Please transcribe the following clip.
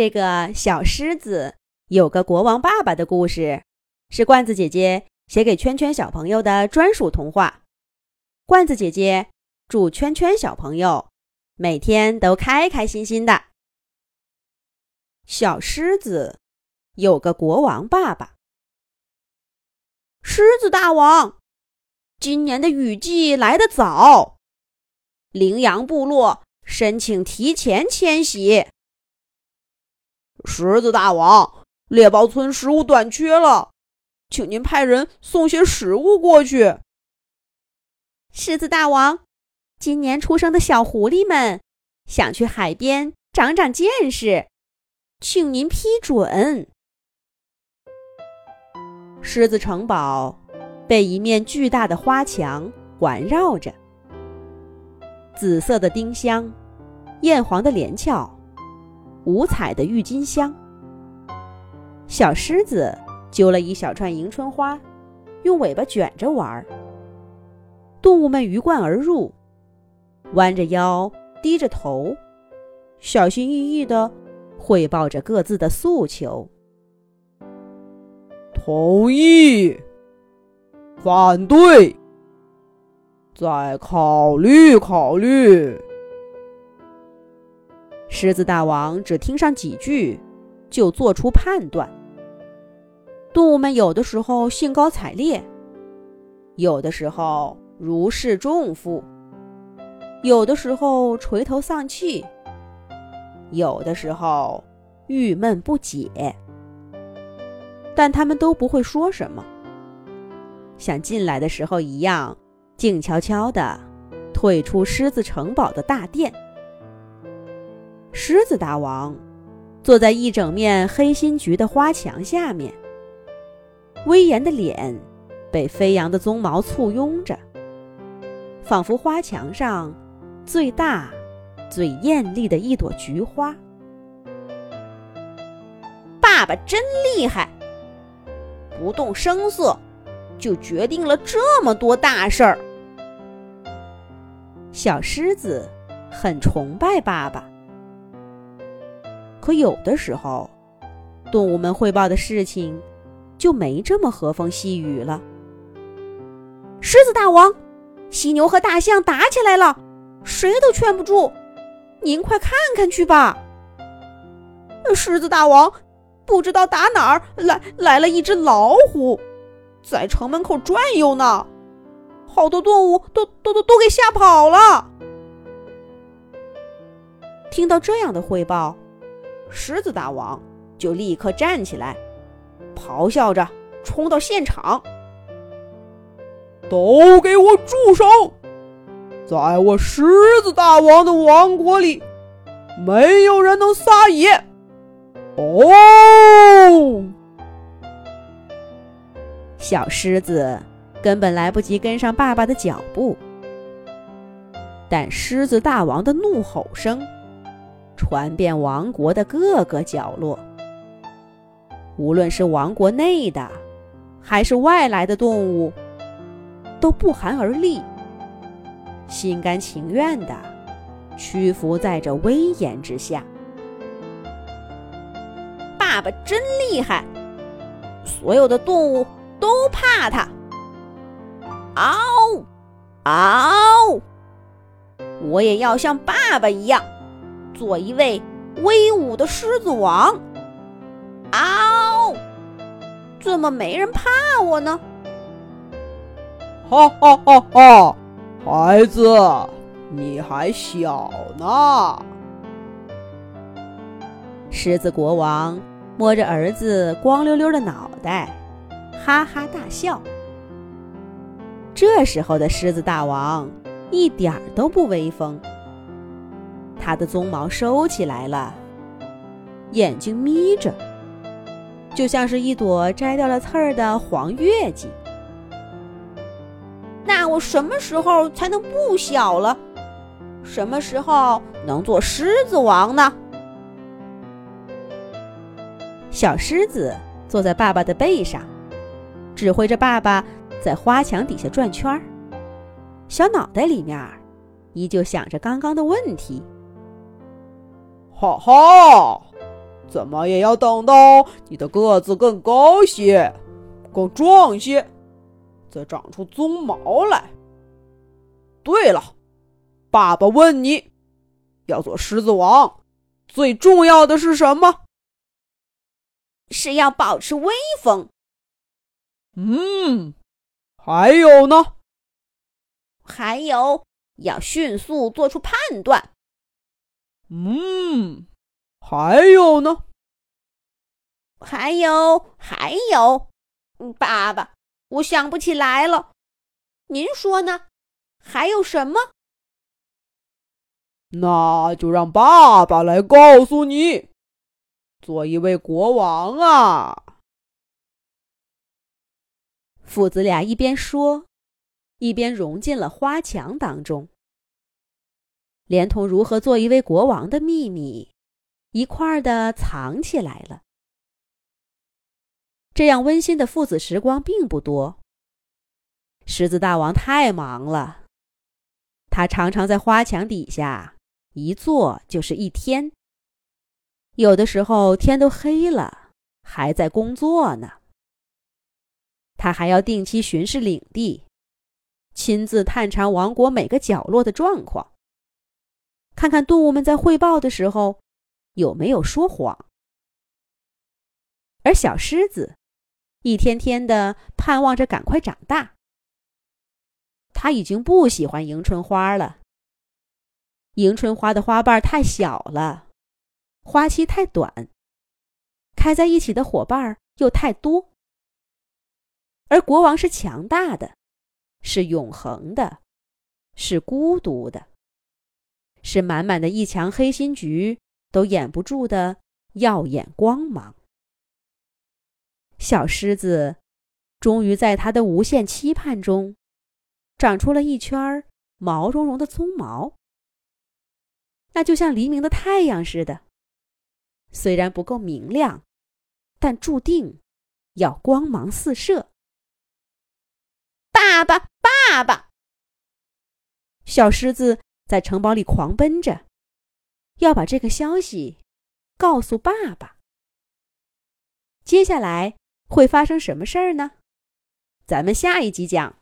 这个小狮子有个国王爸爸的故事，是罐子姐姐写给圈圈小朋友的专属童话。罐子姐姐祝圈圈小朋友每天都开开心心的。小狮子有个国王爸爸。狮子大王，今年的雨季来得早，羚羊部落申请提前迁徙。狮子大王，猎豹村食物短缺了，请您派人送些食物过去。狮子大王，今年出生的小狐狸们想去海边长长见识，请您批准。狮子城堡被一面巨大的花墙环绕着，紫色的丁香，艳黄的连翘。五彩的郁金香，小狮子揪了一小串迎春花，用尾巴卷着玩儿。动物们鱼贯而入，弯着腰，低着头，小心翼翼地汇报着各自的诉求。同意，反对，再考虑考虑。狮子大王只听上几句，就做出判断。动物们有的时候兴高采烈，有的时候如释重负，有的时候垂头丧气，有的时候郁闷不解。但他们都不会说什么，像进来的时候一样，静悄悄地退出狮子城堡的大殿。狮子大王坐在一整面黑心菊的花墙下面，威严的脸被飞扬的鬃毛簇拥着，仿佛花墙上最大、最艳丽的一朵菊花。爸爸真厉害，不动声色就决定了这么多大事儿。小狮子很崇拜爸爸。可有的时候，动物们汇报的事情就没这么和风细雨了。狮子大王，犀牛和大象打起来了，谁都劝不住，您快看看去吧。狮子大王，不知道打哪儿来来了一只老虎，在城门口转悠呢，好多动物都都都都给吓跑了。听到这样的汇报。狮子大王就立刻站起来，咆哮着冲到现场：“都给我住手！在我狮子大王的王国里，没有人能撒野！”哦，小狮子根本来不及跟上爸爸的脚步，但狮子大王的怒吼声。传遍王国的各个角落，无论是王国内的，还是外来的动物，都不寒而栗，心甘情愿地屈服在这威严之下。爸爸真厉害，所有的动物都怕他。嗷，嗷！我也要像爸爸一样。做一位威武的狮子王。嗷！怎么没人怕我呢？哈哈哈哈！孩子，你还小呢。狮子国王摸着儿子光溜溜的脑袋，哈哈大笑。这时候的狮子大王一点儿都不威风。他的鬃毛收起来了，眼睛眯着，就像是一朵摘掉了刺儿的黄月季。那我什么时候才能不小了？什么时候能做狮子王呢？小狮子坐在爸爸的背上，指挥着爸爸在花墙底下转圈儿，小脑袋里面依旧想着刚刚的问题。哈哈，怎么也要等到你的个子更高些、更壮些，再长出鬃毛来。对了，爸爸问你，要做狮子王，最重要的是什么？是要保持威风。嗯，还有呢？还有要迅速做出判断。嗯。还有呢？还有还有，爸爸，我想不起来了。您说呢？还有什么？那就让爸爸来告诉你。做一位国王啊！父子俩一边说，一边融进了花墙当中，连同如何做一位国王的秘密。一块儿的藏起来了。这样温馨的父子时光并不多。狮子大王太忙了，他常常在花墙底下一坐就是一天。有的时候天都黑了，还在工作呢。他还要定期巡视领地，亲自探查王国每个角落的状况，看看动物们在汇报的时候。有没有说谎？而小狮子一天天的盼望着赶快长大。他已经不喜欢迎春花了。迎春花的花瓣太小了，花期太短，开在一起的伙伴又太多。而国王是强大的，是永恒的，是孤独的，是满满的一墙黑心菊。都掩不住的耀眼光芒。小狮子终于在他的无限期盼中，长出了一圈毛茸茸的鬃毛。那就像黎明的太阳似的，虽然不够明亮，但注定要光芒四射。爸爸，爸爸！小狮子在城堡里狂奔着。要把这个消息告诉爸爸。接下来会发生什么事儿呢？咱们下一集讲。